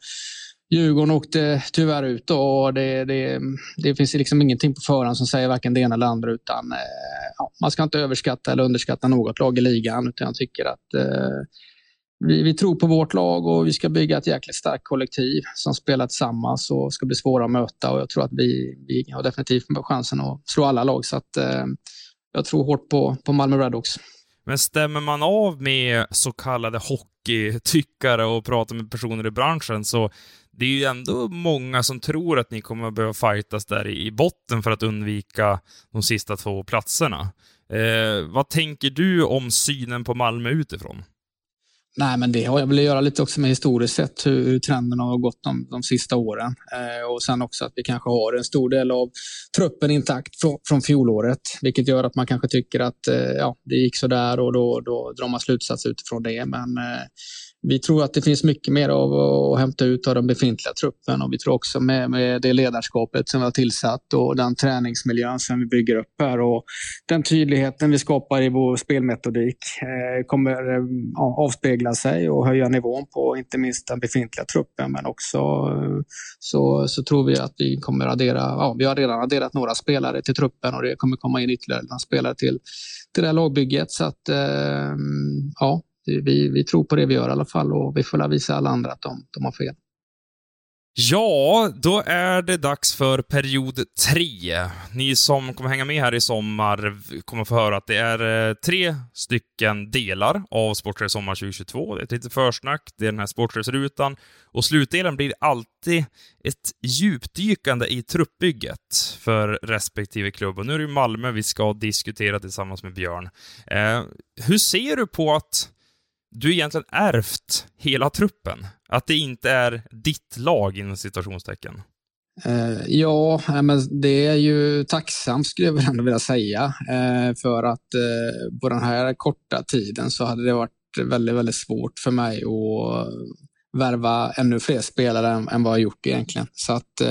Djurgården åkte tyvärr ut och det, det, det finns liksom ingenting på förhand som säger varken det ena eller andra. Utan, eh, ja, man ska inte överskatta eller underskatta något lag i ligan, utan jag tycker att eh, vi, vi, tror på vårt lag och vi ska bygga ett jäkligt starkt kollektiv som spelar tillsammans och ska bli svåra att möta. Och jag tror att vi, vi har definitivt chansen att slå alla lag. Så att, eh, jag tror hårt på, på Malmö Redhawks. Men stämmer man av med så kallade hockeytyckare och pratar med personer i branschen så det är ju ändå många som tror att ni kommer att behöva fightas där i botten för att undvika de sista två platserna. Eh, vad tänker du om synen på Malmö utifrån? Nej, men det har jag velat att göra lite också med historiskt sett hur, hur trenden har gått de, de sista åren. Eh, och sen också att vi kanske har en stor del av truppen intakt från, från fjolåret, vilket gör att man kanske tycker att eh, ja, det gick så där och då, då drar man slutsats utifrån det. Men eh, vi tror att det finns mycket mer av att hämta ut av den befintliga truppen och vi tror också med, med det ledarskapet som vi har tillsatt och den träningsmiljön som vi bygger upp här och den tydligheten vi skapar i vår spelmetodik eh, kommer eh, avspegla sig och höja nivån på inte minst den befintliga truppen men också eh, så, så tror vi att vi kommer addera, ja vi har redan adderat några spelare till truppen och det kommer komma in ytterligare några spelare till, till det här lagbygget. Så att eh, ja vi, vi tror på det vi gör i alla fall och vi får visa alla andra att de, de har fel. Ja, då är det dags för period tre. Ni som kommer hänga med här i sommar kommer få höra att det är eh, tre stycken delar av Sportrace Sommar 2022. Det är ett litet försnack, det är den här Sportrace-rutan och slutdelen blir alltid ett djupdykande i truppbygget för respektive klubb. Och nu är det Malmö vi ska diskutera tillsammans med Björn. Eh, hur ser du på att du egentligen ärvt hela truppen. Att det inte är ditt lag inom situationstecken. Eh, ja, men det är ju tacksamt skulle jag ändå vilja säga. Eh, för att eh, på den här korta tiden så hade det varit väldigt, väldigt svårt för mig att värva ännu fler spelare än, än vad jag gjort egentligen. Så att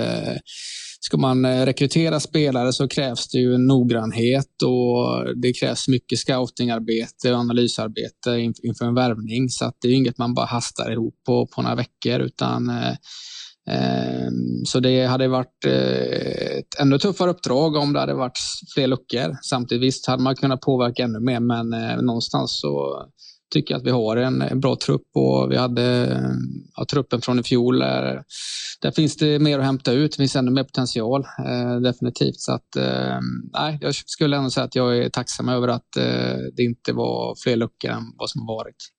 ska man eh, rekrytera spelare så krävs det ju noggrannhet och det krävs mycket scoutingarbete och analysarbete inför en värvning. Så att det är inget man bara hastar ihop på, på några veckor utan eh, ehm, så det hade varit eh, ett ännu tuffare uppdrag om det hade varit fler luckor. Samtidigt visst hade man kunnat påverka ännu mer men någonstans så tycker jag att vi har en, en bra trupp och vi hade ja, truppen från i fjol. Där, där finns det mer att hämta ut. Det finns ännu mer potential, eh, definitivt. Så att, eh, nej, jag skulle ändå säga att jag är tacksam över att eh, det inte var fler luckor än vad som har varit.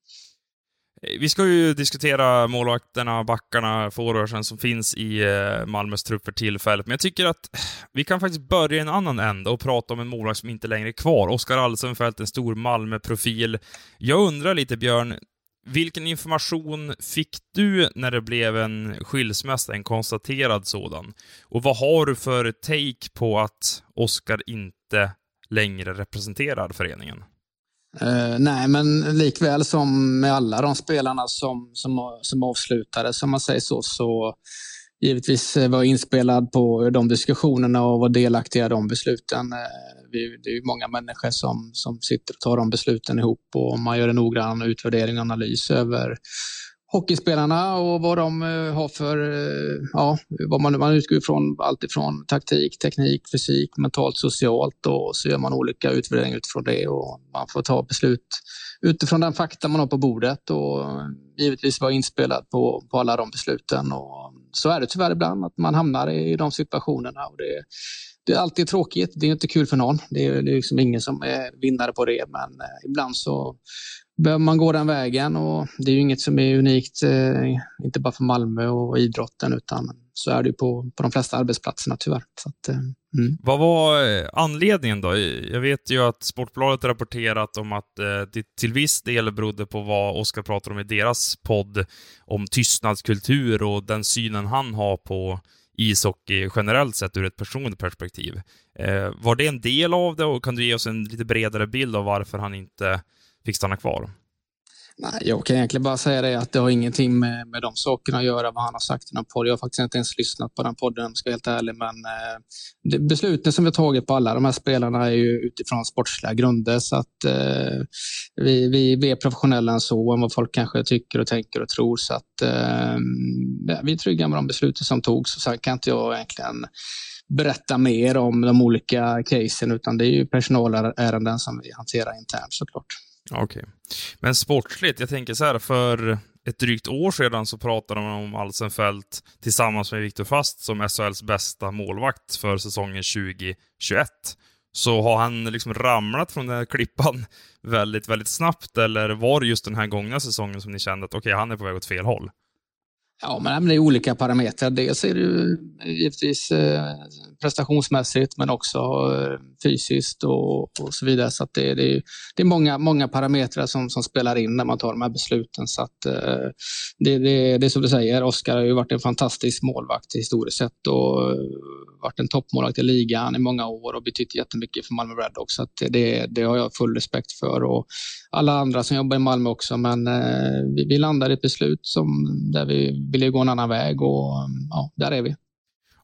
Eh, vi ska ju diskutera målvakterna, backarna, forwardsen som finns i eh, Malmös trupp för tillfället, men jag tycker att eh, vi kan faktiskt börja i en annan ände och prata om en målvakt som inte längre är kvar. Oskar Alsenfelt, en stor Malmö-profil. Jag undrar lite, Björn, vilken information fick du när det blev en skilsmässa, en konstaterad sådan? Och vad har du för take på att Oskar inte längre representerar föreningen? Uh, nej, men likväl som med alla de spelarna som, som, som avslutade, som man säger så, så givetvis eh, var jag inspelad på de diskussionerna och var delaktig i de besluten. Uh, vi, det är många människor som, som sitter och tar de besluten ihop och man gör en noggrann utvärdering och analys över hockeyspelarna och vad de eh, har för, eh, ja, vad man, man utgår ifrån allt ifrån taktik, teknik, fysik, mentalt, socialt och så gör man olika utvärderingar utifrån det och man får ta beslut utifrån den fakta man har på bordet och givetvis vara inspelad på, på alla de besluten. Och så är det tyvärr ibland att man hamnar i de situationerna och det, det är alltid tråkigt. Det är inte kul för någon. Det är liksom ingen som är vinnare på det, men eh, ibland så behöver man gå den vägen och det är ju inget som är unikt, eh, inte bara för Malmö och idrotten utan så är det ju på, på de flesta arbetsplatserna tyvärr. Så att, eh, mm. Vad var eh, anledningen då? Jag vet ju att Sportbladet rapporterat om att det till viss del berodde på vad Oskar pratar om i deras podd om tystnadskultur och den synen han har på ishockey generellt sett ur ett personligt perspektiv. var det en del av det och kan du ge oss en lite bredare bild av varför han inte fick stanna kvar? Nej, jag kan egentligen bara säga det att det har ingenting med, med de sakerna att göra, vad han har sagt i någon podd. Jag har faktiskt inte ens lyssnat på den podden om jag ska vara helt ärlig. Men eh, det, besluten som vi har tagit på alla de här spelarna är ju utifrån sportsliga grunder. Så att eh, vi, vi, vi är professionella än så, än vad folk kanske tycker och tänker och tror. Så att eh, vi är trygga med de besluten som togs. Och sen kan inte jag egentligen berätta mer om de olika casen, utan det är ju personalärenden som vi hanterar internt såklart. Okej. Okay. Men sportsligt, jag tänker så här, för ett drygt år sedan så pratade man om Alsenfelt tillsammans med Viktor Fast som SHLs bästa målvakt för säsongen 2021. Så har han liksom ramlat från den här klippan väldigt, väldigt snabbt, eller var det just den här gångna säsongen som ni kände att okej, okay, han är på väg åt fel håll? Ja, men det är olika parametrar. Dels är det givetvis eh, prestationsmässigt men också eh, fysiskt och, och så vidare. Så det, det, det, är många, många parametrar som, som spelar in när man tar de här besluten. Så att, eh, det, det, det är som du säger, Oskar har ju varit en fantastisk målvakt historiskt sett och varit en toppmålvakt i ligan i många år och betytt jättemycket för Malmö Redhawks. Så det, det har jag full respekt för och alla andra som jobbar i Malmö också. Men eh, vi, vi landade i ett beslut som, där vi ville gå en annan väg och mm, ja, där är vi.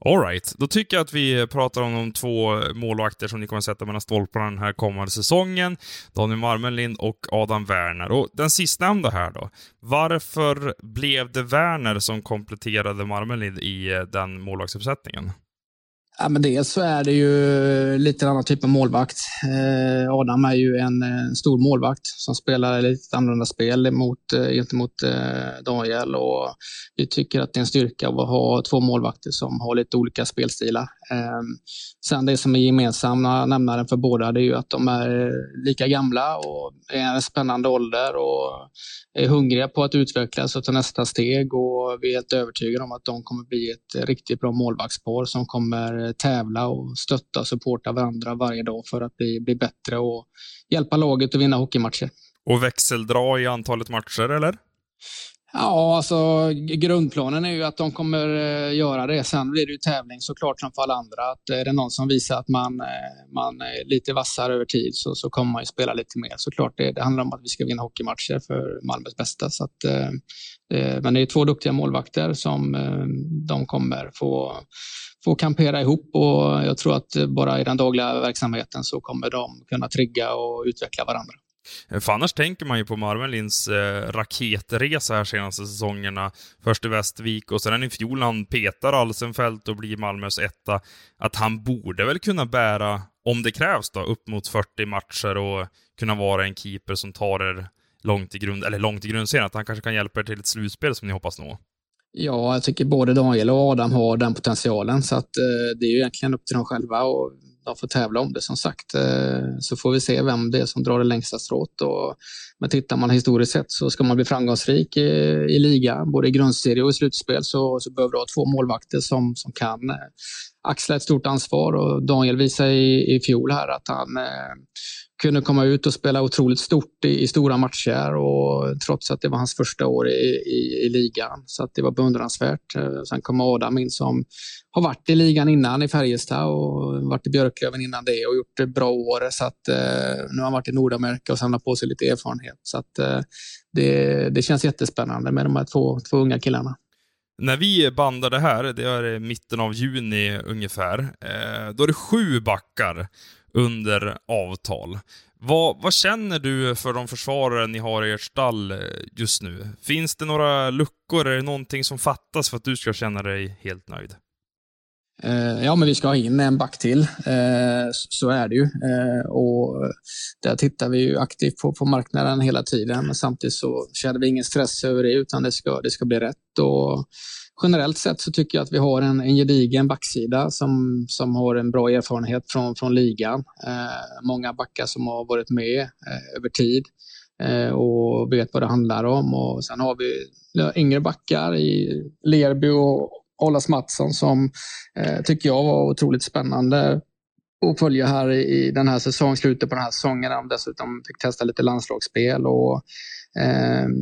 Alright, då tycker jag att vi pratar om de två målvakter som ni kommer att sätta mellan stolparna den här kommande säsongen. Daniel Marmelind och Adam Werner. Och den sistnämnda här då. Varför blev det Werner som kompletterade Marmelind i eh, den målvaktsuppsättningen? Ja, men dels så är det ju lite annan typ av målvakt. Eh, Adam är ju en, en, stor målvakt som spelar lite annorlunda spel mot, eh, gentemot eh, Daniel. Och vi tycker att det är en styrka att ha två målvakter som har lite olika spelstilar. Eh, sen det som är gemensamma nämnaren för båda det är ju att de är lika gamla och är en spännande ålder och är hungriga på att utvecklas och ta nästa steg. Och vi är helt övertygade om att de kommer bli ett riktigt bra målvaktspar som kommer tävla och stötta och supporta varandra varje dag för att bli, bli bättre och hjälpa laget att vinna hockeymatcher. Och växeldra i antalet matcher, eller? Ja, alltså grundplanen är ju att de kommer eh, göra det. Sen blir det ju tävling såklart som för alla andra. Att är det någon som visar att man, eh, man är lite vassare över tid så, så kommer man ju spela lite mer. Såklart, det, det handlar om att vi ska vinna hockeymatcher för Malmös bästa. Så att, eh, men det är två duktiga målvakter som eh, de kommer få, få kampera ihop och jag tror att bara i den dagliga verksamheten så kommer de kunna trigga och utveckla varandra. Eh, för annars tänker man ju på Marvelins eh, raketresa här senaste säsongerna. Först i Västervik och sen i fjol han petar Alsenfelt och blir Malmös etta. Att han borde väl kunna bära, om det krävs då, upp mot 40 matcher och kunna vara en keeper som tar er långt i grund, eller långt i grundserien. Att han kanske kan hjälpa er till ett slutspel som ni hoppas nå. Ja, jag tycker både Daniel och Adam har den potentialen så att eh, det är ju egentligen upp till dem själva och de får tävla om det som sagt. Eh, så får vi se vem det är som drar det längsta strået. Och, men tittar man historiskt sett så ska man bli framgångsrik i, i liga, både i grundserie och i slutspel, så, så behöver du ha två målvakter som, som kan eh, axla ett stort ansvar. Och Daniel visade i, i fjol här att han eh, kunde komma ut och spela otroligt stort i, i, stora matcher och trots att det var hans första år i, i, i ligan. Så att det var beundransvärt. Eh, sen kom Adam in som har varit i ligan innan i Färjestad och varit i Björklöven innan det och gjort bra år. Så att, eh, nu har han varit i Nordamerika och samlat på sig lite erfarenhet. Så att, eh, det, det känns jättespännande med de här två, två unga killarna. När vi bandar det här, det är mitten av juni ungefär, eh, då är det sju backar under avtal. Vad, vad, känner du för de försvarare ni har i ert stall eh, just nu? Finns det några luckor? Är det någonting som fattas för att du ska känna dig helt nöjd? Eh, ja, men vi ska ha in en back till. Eh, så är det ju. Eh, och där tittar vi ju aktivt på, på marknaden hela tiden. Men samtidigt så känner vi ingen stress över det, utan det ska, det ska bli rätt. Och generellt sett så tycker jag att vi har en, en gedigen backsida som, som har en bra erfarenhet från, från ligan. Eh, många backar som har varit med eh, över tid eh, och vet vad det handlar om. Och sen har vi yngre backar i Lerby och Olas Mattsson som eh, tycker jag var otroligt spännande att följa här i, i den här säsongen, slutet på den här säsongen. De dessutom fick testa lite landslagsspel och Ehm,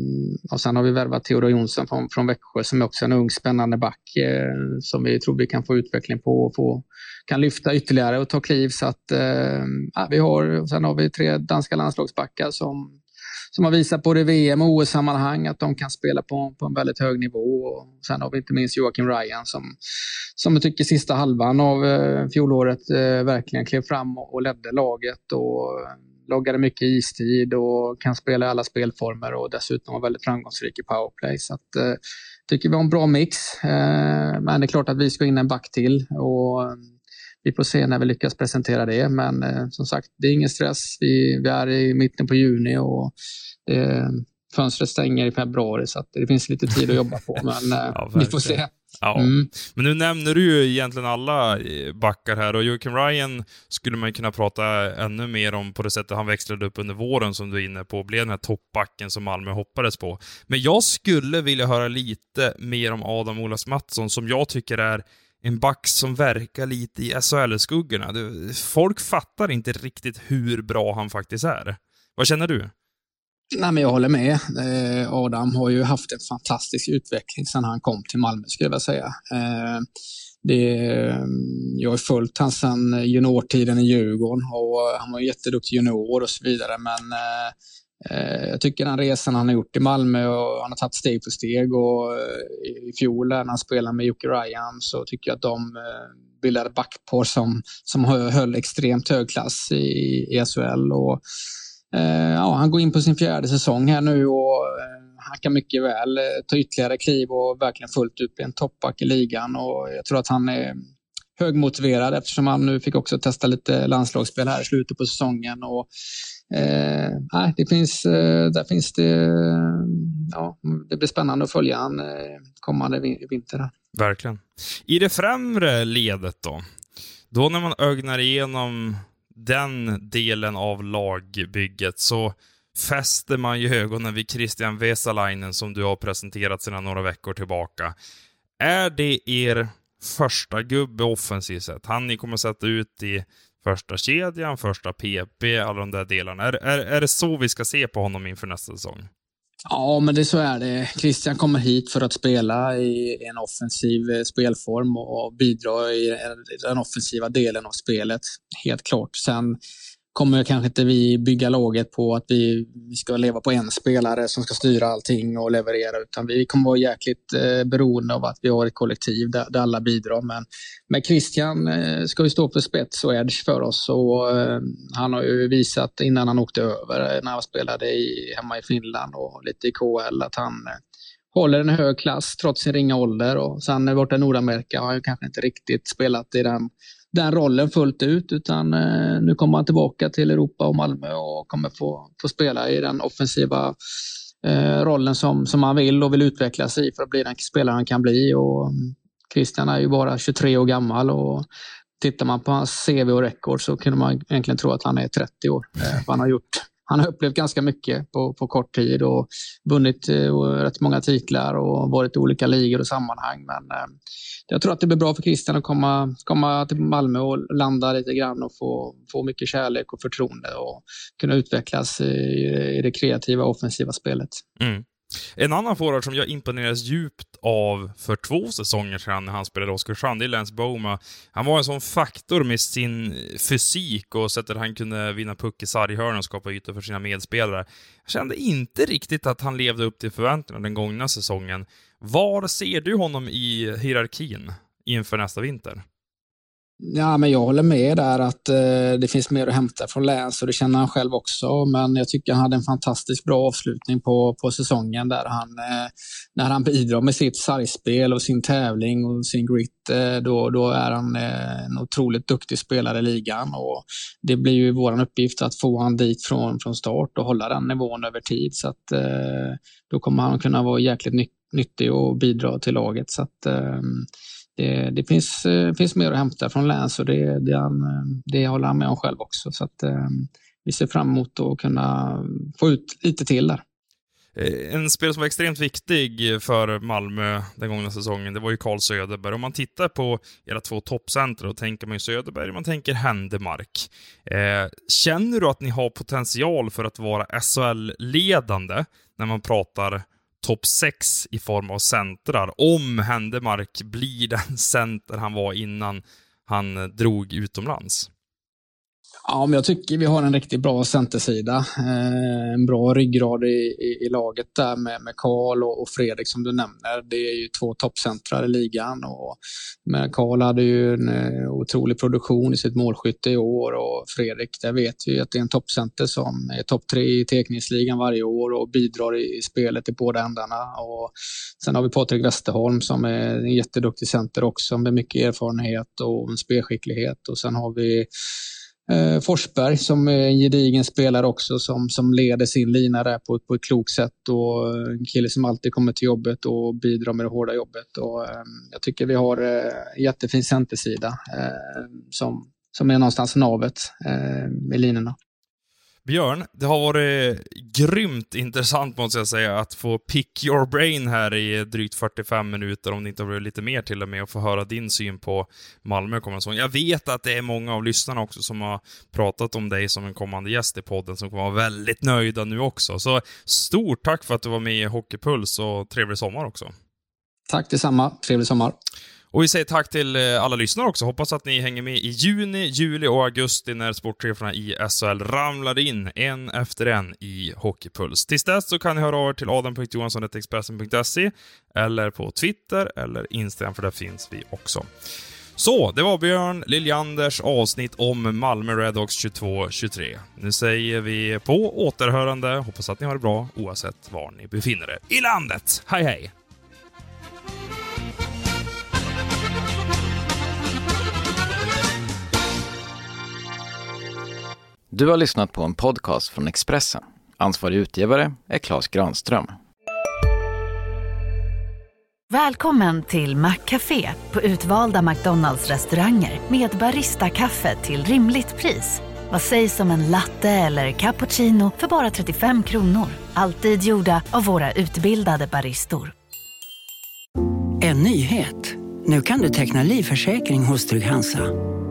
och sen har vi värvat Theodor Jonsson från, från Växjö som är också en ung spännande back eh, som vi tror vi kan få utveckling på och få, kan lyfta ytterligare och ta kliv. Så att, eh, vi har, sen har vi tre danska landslagsbackar som, som har visat både VM och OS-sammanhang att de kan spela på, på en väldigt hög nivå. Och sen har vi inte minst Joakim Ryan som, som jag tycker sista halvan av eh, fjolåret eh, verkligen klev fram och, och ledde laget. Och, loggade mycket istid och kan spela i alla spelformer och dessutom var väldigt framgångsrik i powerplay. Så att, eh, tycker vi har en bra mix. Eh, men det är klart att vi ska in en back till och eh, vi får se när vi lyckas presentera det. Men eh, som sagt, det är ingen stress. Vi, vi är i mitten på juni och det, fönstret stänger i februari så det finns lite tid att jobba på. Men eh, ja, vi får se. Ja. Mm. Men nu nämner du ju egentligen alla eh, backar här och Joakim Ryan skulle man kunna prata ännu mer om på det sättet han växlade upp under våren som du är inne på, blev den här toppbacken som Malmö hoppades på. Men jag skulle vilja höra lite mer om Adam Olas Mattsson som jag tycker är en back som verkar lite i SHL-skuggorna. Folk fattar inte riktigt hur bra han faktiskt är. Vad känner du? Nej, men jag håller med. Eh, Adam har ju haft en fantastisk utveckling sedan han kom till Malmö, skulle jag säga. Eh, det, eh, jag har följt honom sedan juniortiden i Djurgården och eh, han var jätteduktig junior och så vidare. Men eh, eh, jag tycker den resan han har gjort i Malmö och han har tagit steg för steg. Och I fjol när han spelade med Jocke Ryan så tycker jag att de bildade backpar som, som höll extremt hög klass i, i SHL. Och, Eh, ja, han går in på sin fjärde säsong här nu och eh, han kan mycket väl eh, ta ytterligare kliv och verkligen fullt ut bli en toppback i ligan. Och jag tror att han är högmotiverad eftersom han nu fick också testa lite landslagsspel här i slutet på säsongen. Och, eh, det finns, där finns det, ja, det blir spännande att följa han kommande vinter. Verkligen. I det främre ledet då? Då när man ögnar igenom den delen av lagbygget så fäster man ju ögonen vid Christian Vesalainen som du har presenterat sedan några veckor tillbaka. Är det er första gubbe offensivt sett? Han ni kommer sätta ut i första kedjan, första PP, alla de där delarna. Är, är, är det så vi ska se på honom inför nästa säsong? Ja, men det så är det. Christian kommer hit för att spela i en offensiv eh, spelform och bidra i den offensiva delen av spelet. Helt klart. Sen kommer kanske inte vi bygga laget på att vi, ska leva på en spelare som ska styra allting och leverera, utan vi kommer vara jäkligt eh, beroende av att vi har ett kollektiv där, där alla bidrar. Men med Christian eh, ska vi stå för spets och edge för oss och eh, han har ju visat innan han åkte över, eh, när han spelade i, hemma i Finland och lite i KL, att han eh, håller en hög klass trots sin ringa ålder och sen borta i Nordamerika har han kanske inte riktigt spelat i den den rollen fullt ut utan eh, nu kommer han tillbaka till Europa och Malmö och kommer få, få spela i den offensiva eh, rollen som, som han vill och vill utveckla sig i för att bli den spelare han kan bli. Och mm, Christian är ju bara 23 år gammal och tittar man på hans CV och rekord så kunde man egentligen tro att han är 30 år. Eh, han har gjort han har upplevt ganska mycket på, på kort tid och vunnit eh, rätt många titlar och varit i olika ligor och sammanhang. Men eh, jag tror att det blir bra för Christian att komma, komma till Malmö och landa lite grann och få, få mycket kärlek och förtroende och kunna utvecklas i, i det kreativa offensiva spelet. Mm. En annan forward som jag imponerades djupt av för två säsonger sedan när han spelade Oskarshamn, det är Lance Boma. Han var en sån faktor med sin fysik och sättet han kunde vinna puck i sarghörn och skapa ytor för sina medspelare. Jag kände inte riktigt att han levde upp till förväntningarna den gångna säsongen. Var ser du honom i hierarkin inför nästa vinter? Ja, men jag håller med där att eh, det finns mer att hämta från Läns och det känner han själv också. Men jag tycker han hade en fantastiskt bra avslutning på, på säsongen där han, eh, när han bidrar med sitt sargspel och sin tävling och sin grit, eh, då, då är han eh, en otroligt duktig spelare i ligan. Och det blir ju vår uppgift att få han dit från, från start och hålla den nivån över tid. Så att, eh, då kommer han kunna vara jäkligt nyttig och bidra till laget. Så att, eh, det, det finns, eh, finns mer att hämta från Läns och det, det, eh, det håller han med om själv också. Så att, eh, vi ser fram emot att kunna få ut lite till där. En spelare som var extremt viktig för Malmö den gångna säsongen, det var ju Carl Söderberg. Om man tittar på era två toppcenter, då tänker man ju Söderberg, man tänker Händemark. Eh, känner du att ni har potential för att vara SHL-ledande när man pratar topp 6 i form av centrar, om Händemark blir den center han var innan han drog utomlands. Ja, men jag tycker vi har en riktigt bra centersida. Eh, en bra ryggrad i, i, i, laget där med, med Karl och, och, Fredrik som du nämner. Det är ju två toppcentrar i ligan. Och, men Karl hade ju en eh, otrolig produktion i sitt målskytte i år och Fredrik, där vet vi att det är en toppcenter som är topp tre i teckningsligan varje år och bidrar i, i spelet i båda ändarna. Och sen har vi Patrik Westerholm som är en jätteduktig center också med mycket erfarenhet och en spelskicklighet. Och sen har vi Eh, Forsberg som är en gedigen spelare också som, som leder sin lina där på, på ett klokt sätt och eh, en kille som alltid kommer till jobbet och bidrar med det hårda jobbet. Och, eh, jag tycker vi har eh, jättefin centersida eh, som, som är någonstans navet eh, i linorna. Björn, det har varit grymt intressant måste jag säga att få pick your brain här i drygt 45 minuter, om det inte har blivit lite mer till och med, och få höra din syn på Malmö kommande säsong. Jag vet att det är många av lyssnarna också som har pratat om dig som en kommande gäst i podden, som kommer vara väldigt nöjda nu också. Så stort tack för att du var med i Hockeypuls och trevlig sommar också. Tack detsamma. Trevlig sommar. Och vi säger tack till eh, alla lyssnare också. Hoppas att ni hänger med i juni, juli och augusti när sportcheferna i SHL ramlar in en efter en i Hockeypuls. Tills dess så kan ni höra av er till adam.johansson.expressen.se eller på Twitter eller Instagram, för där finns vi också. Så, det var Björn Liljanders avsnitt om Malmö Redhawks 22-23. Nu säger vi på återhörande. Hoppas att ni har det bra oavsett var ni befinner er i landet. Hej hej! Du har lyssnat på en podcast från Expressen. Ansvarig utgivare är Klas Granström. Välkommen till Maccafé på utvalda McDonalds restauranger med Baristakaffe till rimligt pris. Vad sägs om en latte eller cappuccino för bara 35 kronor? Alltid gjorda av våra utbildade baristor. En nyhet. Nu kan du teckna livförsäkring hos Trygg-Hansa.